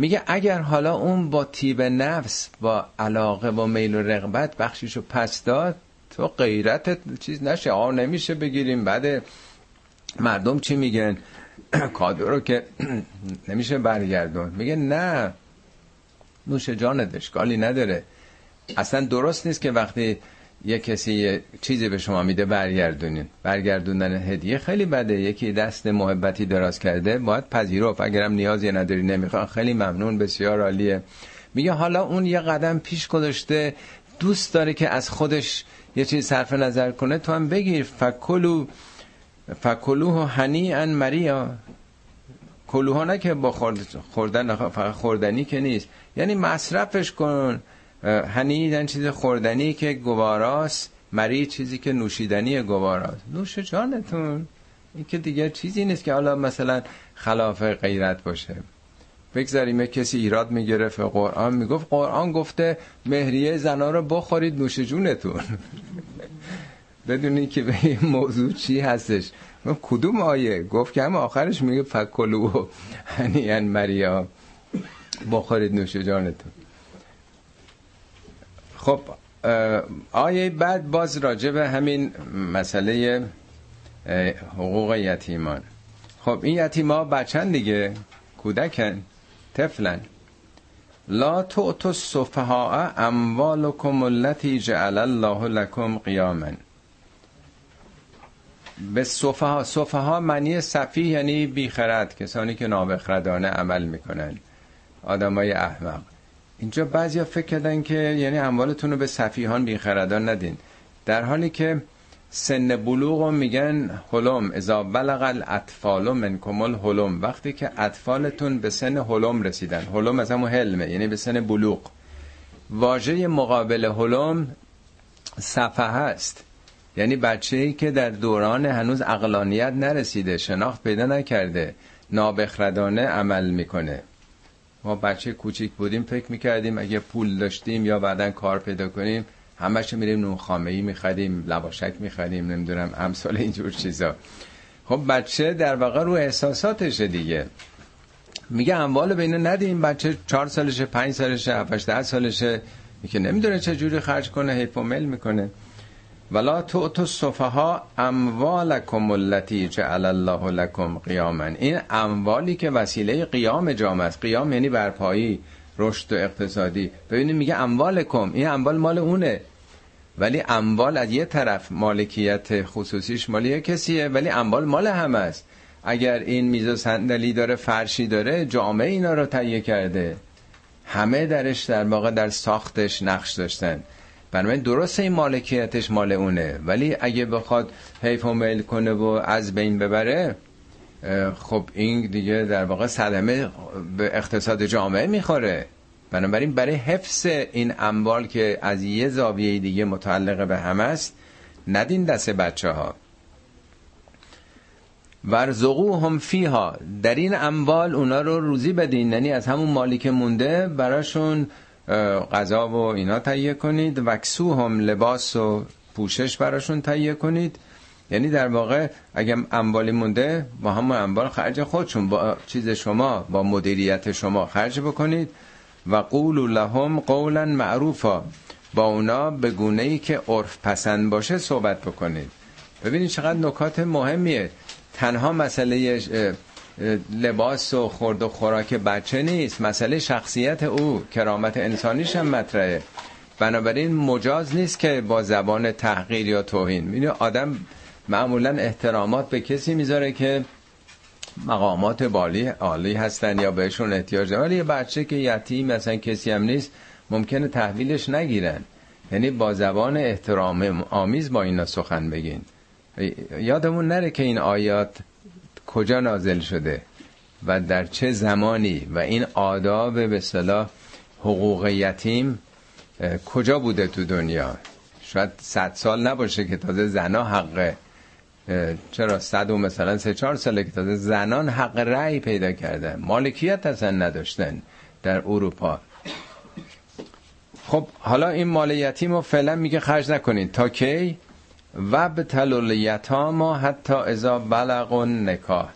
میگه اگر حالا اون با تیب نفس با علاقه با میل و رغبت بخشیشو پس داد تو غیرت چیز نشه آه نمیشه بگیریم. بعد مردم چی میگن؟ کادو رو که نمیشه برگردون. میگه نه نوش جانت اشکالی نداره. اصلا درست نیست که وقتی یه کسی یه چیزی به شما میده برگردونین. برگردوندن هدیه خیلی بده. یکی دست محبتی دراز کرده باید پذیرفت. اگرم نیازی نداری نمی‌خوان. خیلی ممنون بسیار عالیه. میگه حالا اون یه قدم پیش گذاشته دوست داره که از خودش یه چیز صرف نظر کنه. تو هم بگیر. فکلو فکلوه هنی ان مریا. کلوها نه که با خوردن فقط خوردنی که نیست. یعنی مصرفش کن. هنی دن چیز خوردنی که گواراست مری چیزی که نوشیدنی گواراست نوش جانتون این که دیگه چیزی نیست که حالا مثلا خلاف غیرت باشه. بگذاریم کسی ایراد می‌گرفت قرآن می‌گفت. قرآن گفته مهریه زنا رو بخورید نوش جونتون بدونی که به این موضوع چی هستش. کدوم آیه؟ گفت که هم آخرش میگه فکلو هنیان مریا. بخورید نوش جانتون خب آیه بعد باز راجع به همین مسئله حقوق یتیمان. خب این یتیما بچن دیگه کودکن طفلن. لا تعتوا السفهاء اموالکم التي جعل الله لكم قیاما. به صفها صفها معنی صفی یعنی بیخرد کسانی که نابخردانه عمل می‌کنن. آدمای احمق. اینجا بعضیا فکر کردن که یعنی اموالتون رو به صفیهان بیخردان ندین. در حالی که سن بلوغ میگن حلم اذا بلغ الاطفال منکم الحلم. وقتی که اطفالتون به سن حلم رسیدن حلم از همون حلمه یعنی به سن بلوغ. واژه مقابل حلم صفحه هست یعنی بچه ای که در دوران هنوز اقلانیت نرسیده شناخت پیدا نکرده نابخردانه عمل می‌کنه. ما بچه کوچیک بودیم فکر می‌کردیم اگه پول داشتیم یا بعدا کار پیدا کنیم همش میریم نون خامه ای می‌خریم لواشک می‌خریم نمی‌دونم امثال اینجور چیزا. خب بچه در واقع رو احساساتشه دیگه. میگه اموال بینه ندیم بچه چهار سالشه پنج سالشه هفتش ده سالشه میگه نمی‌دونه چه جوری خرج کنه هیپ و مل می‌کنه. ولا تو صفها اموالکم التي جعل الله لكم قیاما این اموالی که وسیله قیام جامعه است. قیام یعنی برپایی رشد و اقتصادی. ببینید میگه اموالکم. این اموال مال اونه. ولی اموال از یه طرف مالکیت خصوصیش مال یه کسیه ولی اموال مال همه است. اگر این میز و صندلی داره فرشی داره جامعه اینا رو تهیه کرده. همه درش در واقع در ساختش نقش داشتن. بنابراین درست این مالکیتش مال اونه. ولی اگه بخواد حیف و میل کنه و از بین ببره خب این دیگه در واقع صدمه به اقتصاد جامعه می‌خوره. بنابراین برای حفظ این اموال که از یه زاویه دیگه متعلق به هم است ندین دست بچه ها ورزقو هم فیها. در این اموال اونا رو روزی بدین. یعنی از همون مالی که مونده براشون غذا و اینا تهیه کنید. وکسو هم لباس و پوشش براشون تهیه کنید. یعنی در واقع اگه اموالی مونده با همون اموال خرج خودشون. با چیز شما با مدیریت شما خرج بکنید. و قول لهم قولا معروفا. با اونا به گونه ای که عرف پسند باشه صحبت بکنید. ببینید چقدر نکات مهمیه. تنها مسئله لباس و خورد و خوراک بچه نیست. مسئله شخصیت او. کرامت انسانیش هم مطرحه. بنابراین مجاز نیست که با زبان تحقیر یا توهین. می‌دونی آدم معمولا احترامات به کسی می‌ذاره که مقامات بالی عالی هستن یا بهشون احتیاج داره ولی یه بچه که یتیم مثلا کسی هم نیست ممکنه تحویلش نگیرن. یعنی با زبان احترام آمیز با اینا سخن بگین. یادمون نره که این آیات کجا نازل شده و در چه زمانی و این آداب به صلاح حقوق یتیم کجا بوده تو دنیا؟ شاید صد سال نباشه که تازه زنا حق چرا صد و مثلا سه چهار ساله که تازه زنان حق رأی پیدا کردن مالکیت اصلا نداشتن در اروپا. خب حالا این مال یتیم رو فعلا میگه خرج نکنین. تا کی؟ وبتلو الیتاما حتی اذا بلغ نکاح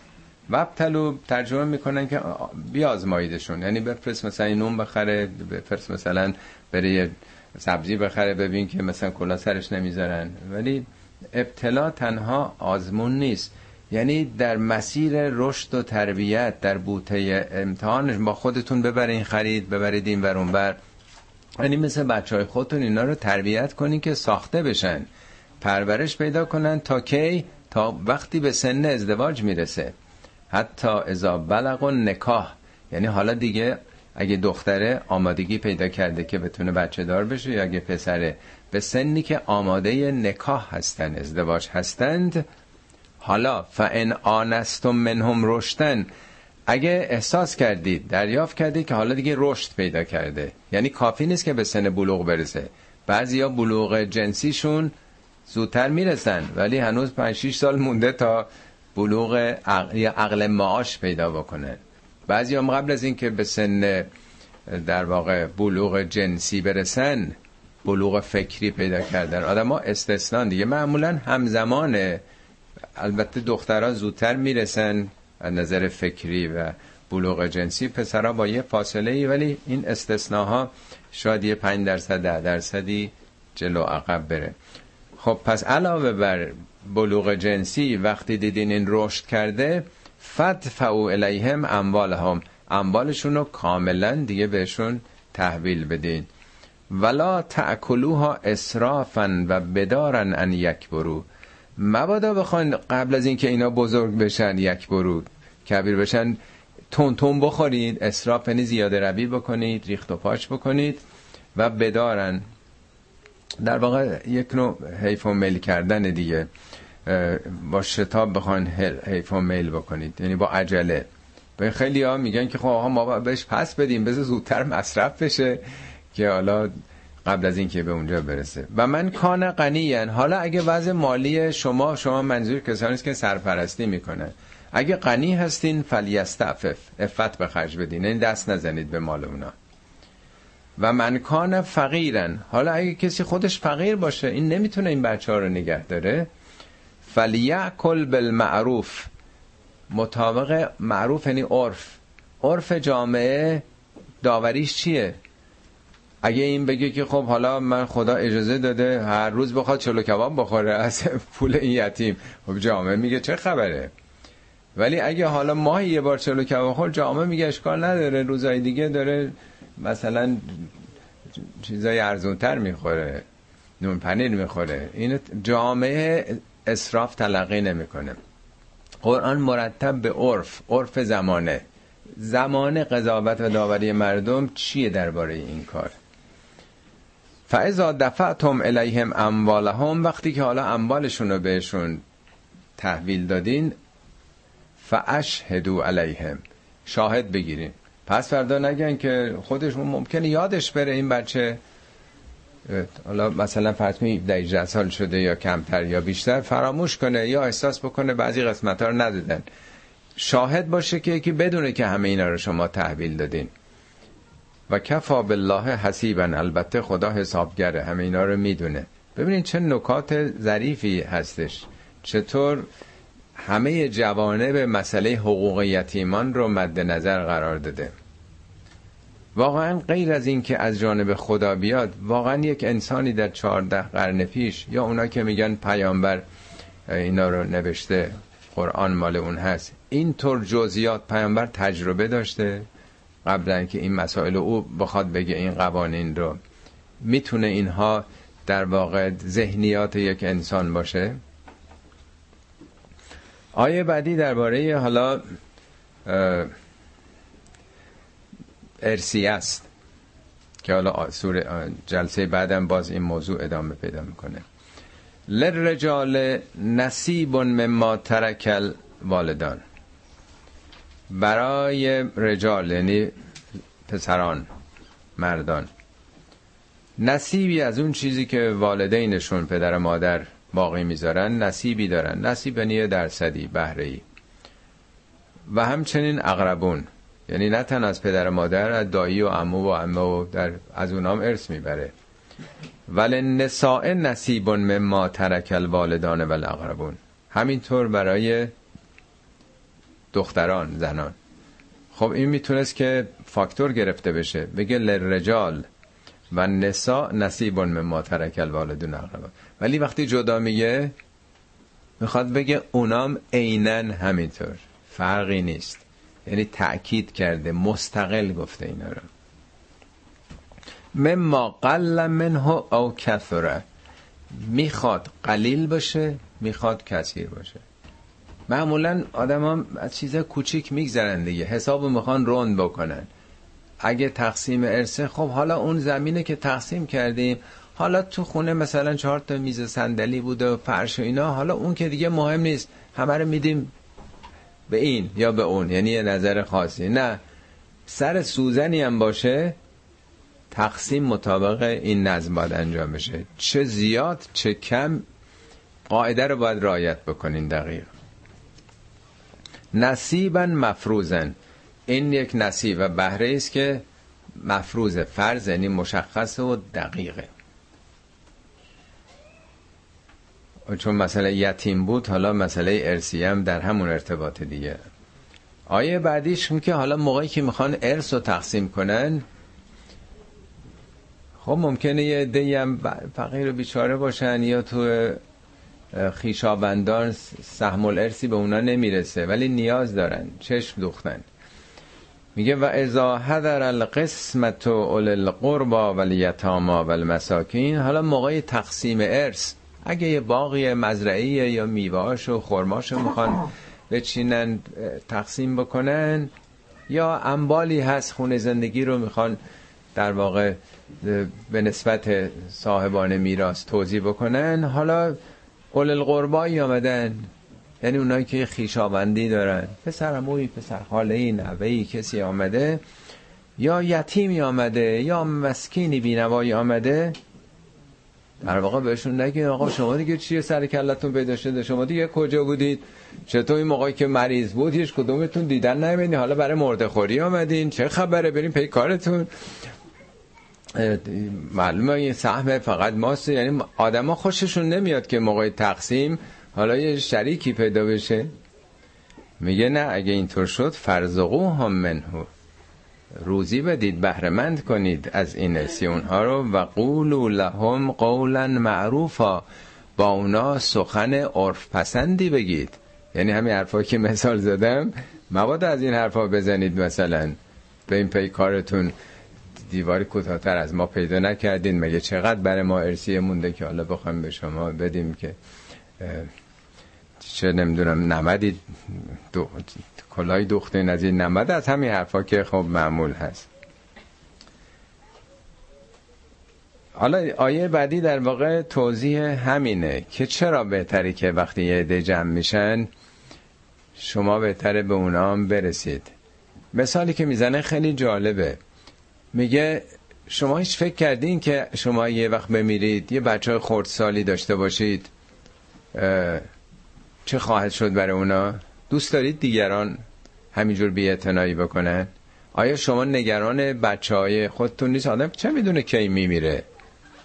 وبتلو ترجمه می‌کنن که بیازماییدشون. یعنی بفرست مثلا نون بخره بفرست مثلا بره سبزی بخره ببین که مثلا کلا سرش نمی‌ذارن. ولی ابتلا تنها آزمون نیست. یعنی در مسیر رشد و تربیت در بوته امتحانش با خودتون ببرین خرید ببرید این ور بر یعنی مثل بچه های خودتون اینا رو تربیت کنین که ساخته بشن. پرورش پیدا کنن تا کی؟ تا وقتی به سن ازدواج می‌رسه. حتی ازا بلغ و نکاح یعنی حالا دیگه اگه دختره آمادگی پیدا کرده که بتونه بچه دار بشه یا اگه پسره به سنی که آماده نکاح هستن ازدواج هستند حالا فان آنستم منهم رشتن اگه احساس کردید دریافت کردید که حالا دیگه رشد پیدا کرده. یعنی کافی نیست که به سن بلوغ برسه. بعضیا بلوغ جنسیشون زودتر می‌رسن. ولی هنوز 5 6 سال مونده تا بلوغ عقل, عقل معاش پیدا بکنه. بعضی هم قبل از اینکه به سن در واقع بلوغ جنسی برسن بلوغ فکری پیدا کردن. آدم ها استثنان دیگه. معمولا همزمانه. البته دخترها زودتر می‌رسن از نظر فکری و بلوغ جنسی. پسرها با یه فاصله ای ولی این استثناها شاید یه 5 درصد ده درصدی جلو عقب بره. خب پس علاوه بر بلوغ جنسی وقتی دیدین این رشد کرده فدفعوا الیهم اموالهم. اموالشون رو کاملا دیگه بهشون تحویل بدین. ولا تأکلوها اسرافا و بدارن ان یکبرو. مبادا بخواین قبل از اینکه اینا بزرگ بشن یک برو کبیر بشن تون تون بخورید اسراف یعنی زیاده روی بکنید ریخت و پاش بکنید و بدارن در واقع یک نوع حیف و میل کردن دیگه. با شتاب بخواین حیف و میل بکنید. یعنی با عجله. به خیلی ها میگن که خب آقا ما بهش پس بدیم بذار زودتر مصرف بشه. که حالا قبل از اینکه به اونجا برسه. و من کان غنی حالا اگه وضع مالی شما شما منظور کسانی که سرپرستی می‌کنه. اگه غنی هستین فلیستعفف. افت به خرج بدین. این دست نزنید به مال اونا. و من کان فقیرن. حالا اگه کسی خودش فقیر باشه این نمی‌تونه این بچه ها رو نگه داره. فلیعکل بالمعروف. مطابق معروف یعنی عرف. عرف جامعه داوریش چیه؟ اگه این بگه که خب حالا من خدا اجازه داده هر روز بخواد چلو کباب بخوره از پول این یتیم. خب جامعه میگه چه خبره؟ ولی اگه حالا ماهی یه بار چلو کباب خور جامعه میگه اشکال نداره روزای دیگه داره مثلا چیزای ارزونتر می‌خوره نون پنیر می‌خوره. این جامعه اسراف تلقی نمی‌کنه. قرآن مرتب به عرف عرف زمانه. زمان قضاوت و داوری مردم چیه درباره این کار؟ فاذا دفعتم الیهم اموالهم وقتی که حالا اموالشون رو بهشون تحویل دادین فاشهدوا علیهم شاهد بگیرین. پس فردا نگن که خودشون ممکنه یادش بره این بچه. حالا مثلا فرض کنید سال شده یا کمتر یا بیشتر فراموش کنه یا احساس بکنه بعضی قسمت ها رو ندادن. شاهد باشه که یکی بدونه که همه اینا رو شما تحویل دادین. و کفا بالله حسیبا البته خدا حسابگره همه اینا رو می‌دونه. ببینید چه نکات ظریفی هستش. چطور همه جوانه به مسئله حقوق یتیمان رو مد نظر قرار داده. واقعا غیر از این که از جانب خدا بیاد واقعا یک انسانی در چهارده قرن پیش یا اونا که میگن پیامبر اینا رو نوشته قرآن مال اون هست اینطور جزئیات پیامبر تجربه داشته قبلا که این مسائل او بخواد بگه این قوانین رو. می‌تونه اینها در واقع ذهنیات یک انسان باشه. آیه بعدی درباره حالا ارسی است که حالا سور جلسه بعدم باز این موضوع ادامه پیدا می‌کنه. لرجال نصیب مما ترکل والدان برای رجال یعنی پسران مردان. نصیبی از اون چیزی که والدینشون پدر مادر باقی می‌ذارن نصیبی دارن. نصیب یعنی درصدی بهره ای و همچنین اقربون. یعنی نه تن از پدر مادر از دایی و عمو و عمه و در از اونام ارث می‌بره. ولی نساء نصیب مما ترک الوالدان و الاقربون همینطور برای دختران زنان. خب این می‌تونست که فاکتور گرفته بشه. بگه لرجال و نسا نصیب مما ترک الوالدون اقربان ولی وقتی جدا میگه می‌خواد بگه اونام عینا همینطور. فرقی نیست. یعنی تأکید کرده مستقل گفته اینا رو. مما قل منه او کثره. می‌خواد قلیل باشه می‌خواد کثیر باشه. معمولا آدم هم از چیز کوچیک میگذرن دیگه. حساب می‌خوان روند بکنن. اگه تقسیم ارسه خب حالا اون زمینه که تقسیم کردیم حالا تو خونه مثلا چهار تا میز صندلی بوده و فرش و اینا حالا اون که دیگه مهم نیست. همه رو میدیم به این یا به اون یعنی یه نظر خاصی. نه سر سوزنی هم باشه تقسیم مطابق این نظم باید انجام بشه. چه زیاد چه کم قاعده رو باید رعایت بکنین دقیق. نصیبا مفروزن این یک نصیب و بهره است که مفروض فرض یعنی مشخص و دقیقه. چون مسئله یتیم بود حالا مسئله ارسی هم در همون ارتباط دیگه. آیه بعدیش که حالا موقعی که می‌خوان ارث رو تقسیم کنن خب ممکنه یه دی هم فقیر و بیچاره باشن یا تو خیشابندان سهم الارسی به اونا نمی‌رسه ولی نیاز دارن چشم دوختن. میگه و ازا حضر القسمت اول القربا و الیتاما و المساکین حالا موقع تقسیم ارث اگه یه باقی مزرعی یا میوهاش و خرماشو می‌خوان بچینن تقسیم بکنن یا انبالی هست خونه زندگی رو می‌خوان در واقع به نسبت صاحبان میراث توضیح بکنن. حالا اول القربایی آمدن یعنی اونایی که خیشاوندی دارن پسر اموی پسر خاله ای کسی آمده یا یتیمی آمده یا مسکینی بینوایی آمده در واقع بهشون نگین آقا شما دیگه چیه سر کلتون پیدا شده؟ شما دیگه کجا بودید؟ چطور این موقعی که مریض بود هیچ کدومتون دیدن نمیدین؟ حالا برای مرده خوری آمدین چه خبره؟ بریم پی کارتون. معلومه این سهم فقط ماست یعنی آدما خوششون نمیاد که موقع تقسیم حالا یه شریکی پیدا بشه. میگه نه اگه اینطور شد فرزقو هم منهو روزی بدید بهرمند کنید از این اسیون ها رو و قولو لهم قولا معروفا. با اونا سخن عرف پسندی بگید. یعنی همین حرفا که مثال زدم. مواد از این حرفا بزنید مثلا. به این پی کارتون دیواری کوتاهتر از ما پیدا نکردین. مگه چقدر برای ما ارسیه مونده که حالا بخوایم به شما بدیم که چه نمی‌دونم نمدی دو... کلای دوختین از این نمد از همین حرفا که خب معمول هست. حالا آیه بعدی در واقع توضیح همینه که چرا بهتری که وقتی یه عده جمع میشن شما بهتره به اونا هم برسید. مثالی که می‌زنه خیلی جالبه. میگه شما هیچ فکر کردین که شما یه وقت بمیرید یه بچه خردسالی داشته باشید چه خواهد شد برای اونا؟ دوست دارید دیگران همینجور بیعتنایی بکنن؟ آیا شما نگران بچه های خودتون نیست؟ آدم چه می‌دونه کی میمیره؟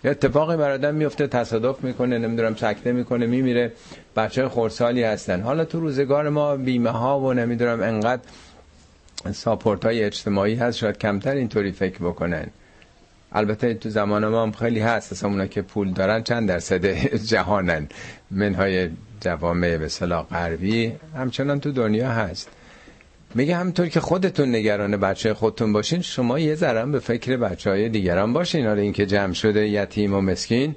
یا اتفاقی بر آدم میفته تصادف می‌کنه نمی‌دونم سکته می‌کنه میمیره. بچه خورسالی هستن. حالا تو روزگار ما بیمه ها و نمی‌دونم انقدر ساپورت های اجتماعی هست شاید کمتر اینطوری فکر بکنن. البته تو زمان ما هم خیلی هست. اصلا اونا که پول دارن چند درصد جهانن. منهای جوامع به صلاح غربی همچنان تو دنیا هست. میگه همطور که خودتون نگران بچه خودتون باشین شما یه ذره به فکر بچه های دیگران باشین. آره این که جمع شده یتیم و مسکین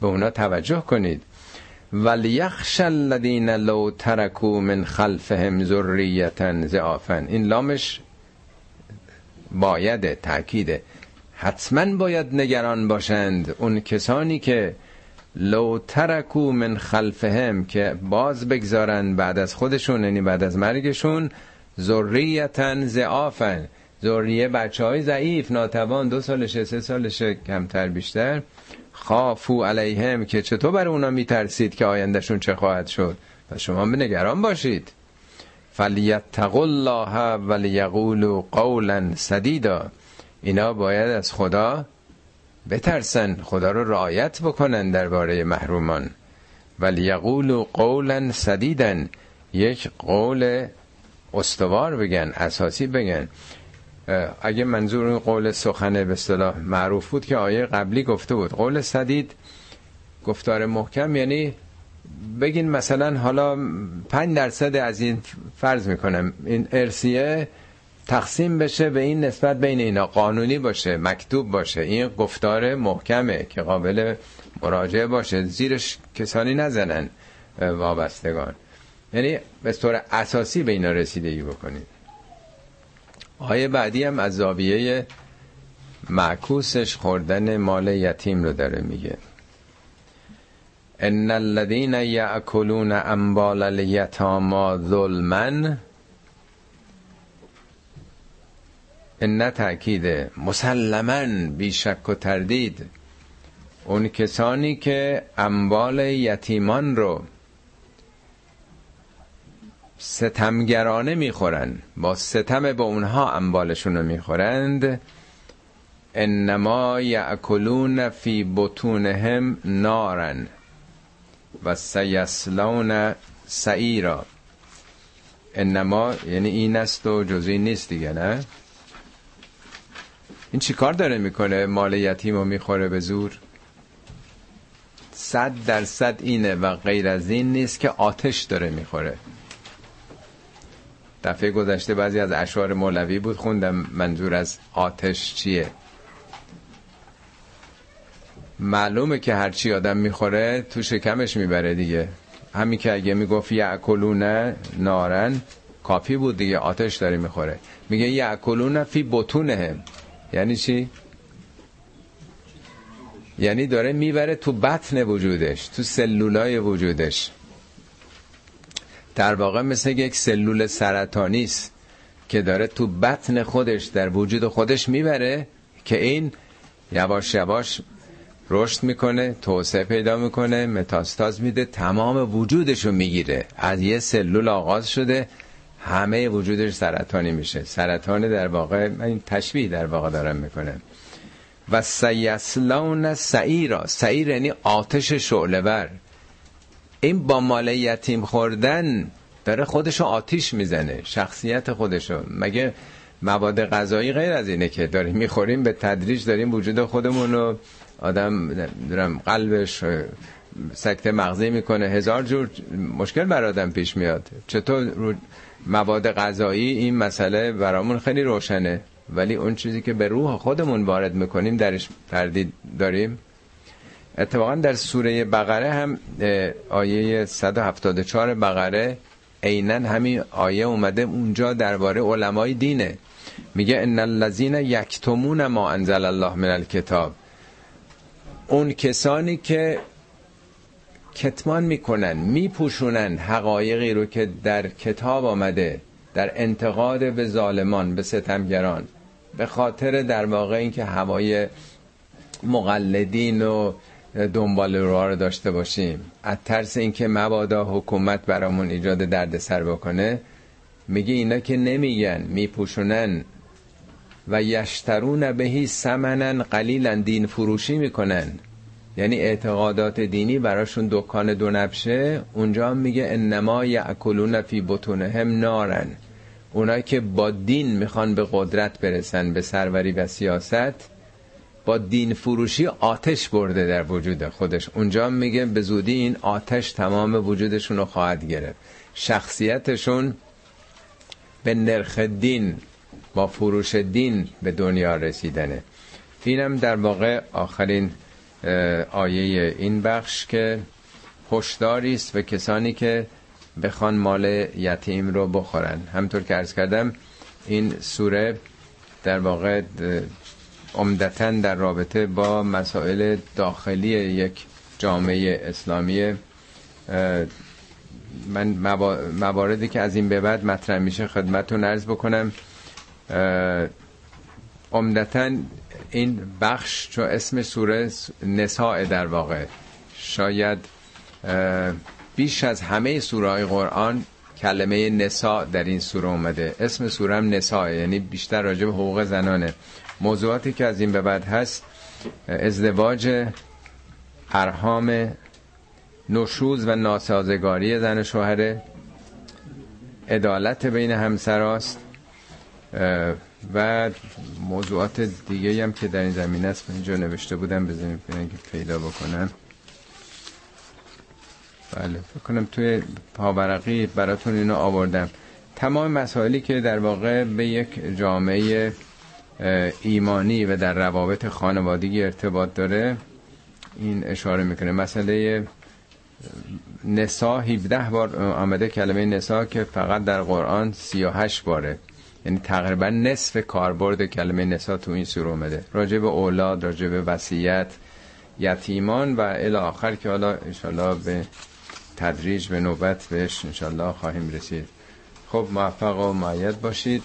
به اونا توجه کنید. ولیخش الذین لو ترکو من خلفهم ذریتا ضعافا. این لامش باید تاکیده حتما باید نگران باشند اون کسانی که لو ترکو من خلفهم که باز بگذارن بعد از خودشون یعنی بعد از مرگشون ذریتا ضعافا. ذریه بچه های ضعیف ناتوان دو سالشه سه سالشه کمتر بیشتر. خافو علیهم که چطور بر اونا میترسید که آیندهشون چه خواهد شد؟ پس شما به نگران باشید. فلیتقوا الله ولیقولوا قولا سدیدا. اینا باید از خدا بترسن خدا رو رعایت بکنن درباره محرومان. ولیقولوا قولا سدیدا یک قول استوار بگن اساسی بگن. اگه منظور این قول سخن به اصطلاح معروف بود که آیه قبلی گفته بود. قول سدید گفتار محکم یعنی بگین مثلا حالا پنج درصد از این فرض می‌کنم. این ارسیه تقسیم بشه به این نسبت بین اینا. قانونی باشه مکتوب باشه. این گفتار محکمه که قابل مراجعه باشه. زیرش کسانی نزنن وابستگان. یعنی به طور اساسی به اینا رسیدگی بکنید. آیه بعدی هم از زاویه معکوسش خوردن مال یتیم رو داره میگه. ان الذين ياكلون اموال اليتامى ظلما ان تاکید مسلما بیشک و تردید. اون کسانی که اموال یتیمان رو ستمگرانه می‌خورن با ستم به اونها اموالشون رو می‌خورند. انما یعکلون فی بطونهم نارن و سیسلون سعیرا. انما یعنی این است و جزی نیست دیگه نه؟ این چی کار داره می‌کنه؟ مال یتیم رو می‌خوره به زور؟ صد درصد اینه و غیر از این نیست که آتش داره می‌خوره. دفعه گذشته بعضی از اشعار مولوی بود خوندم منظور از آتش چیه. معلومه که هرچی آدم می‌خوره تو شکمش می‌بره دیگه. همین که اگه می‌گفت یعکلونه نارن کافی بود دیگه آتش داره می‌خوره. میگه یعکلونه فی بطونه یعنی چی؟ یعنی داره می‌بره تو بطن وجودش تو سلولای وجودش در واقع مثل یک سلول سرطانی است که داره تو بطن خودش در وجود خودش می‌بره که این یواش یواش رشد می‌کنه توسعه پیدا می‌کنه متاستاز میده تمام وجودشو می‌گیره از یه سلول آغاز شده همه وجودش سرطانی میشه. سرطان در واقع این تشبیه در واقع دارم می‌کنه و سیسلون سعیرا. سعیر یعنی آتش شعله این با مال یتیم خوردن داره خودشو آتیش می‌زنه. شخصیت خودشو. مگه مواد غذایی غیر از اینه که داریم می‌خوریم به تدریج داریم وجود خودمون رو آدم دارم قلبش سکته مغزی می‌کنه. هزار جور مشکل بر آدم پیش میاد. چطور رو مواد غذایی این مسئله برامون خیلی روشنه. ولی اون چیزی که به روح خودمون وارد می‌کنیم درش تردید داریم. اتفاقا در سوره بقره هم آیه 174 بقره عینا همین آیه اومده اونجا درباره علمای دینه. میگه ان الذين یکتمون ما انزل الله من الکتاب. اون کسانی که کتمان می‌کنن میپوشونن حقایقی رو که در کتاب آمده در انتقاد به ظالمان به ستمگران به خاطر در واقع اینکه هوای مقلدین و دنبال رو رو داشته باشیم. از ترس اینکه مبادا حکومت برامون ایجاد درد سر بکنه میگه اینا که نمیگن میپوشونن و یشترون بهی سمنن قلیلا دین فروشی می‌کنن. یعنی اعتقادات دینی براشون دکان دو نبشه اونجا هم میگه انما یعکلون فی بطونهم نارن. اونایی که با دین می‌خوان به قدرت برسن به سروری و سیاست با دین فروشی آتش برده در وجود خودش. اونجا میگه به زودی این آتش تمام وجودشون رو خواهد گرفت. شخصیتشون به نرخ دین با فروش دین به دنیا رسیدنه. اینم در واقع آخرین آیه این بخش که هشداری است به کسانی که بخوان مال یتیم رو بخورن. همطور که ارز کردم این سوره در واقع عمدتا در رابطه با مسائل داخلی یک جامعه اسلامی من مواردی که از این به بعد مطرح میشه خدمتتون عرض بکنم. عمدتا این بخش چون اسم سوره نساء در واقع شاید بیش از همه سوره های قرآن کلمه نساء در این سوره اومده. اسم سوره هم نساء یعنی بیشتر راجع به حقوق زنانه. موضوعاتی که از این به بعد هست ازدواج ارهام نشوز و ناسازگاری زن و شوهر عدالت بین همسراست و موضوعات دیگه هم که در این زمینه است اینجا نوشته بودم بزنیم که پیدا بکنم. بله فکر توی پاورقی براتون اینو آوردم. تمام مسائلی که در واقع به یک جامعه ایمانی و در روابط خانوادگی ارتباط داره این اشاره می‌کنه. مسئله نسا 17 بار آمده کلمه نسا که فقط در قرآن 38 باره. یعنی تقریبا نصف کاربرد کلمه نسا تو این سوره اومده. راجع به اولاد راجع به وصیت یتیمان و الی آخر که حالا انشالله به تدریج به نوبت بهش انشالله خواهیم رسید. خب موفق و معید باشید.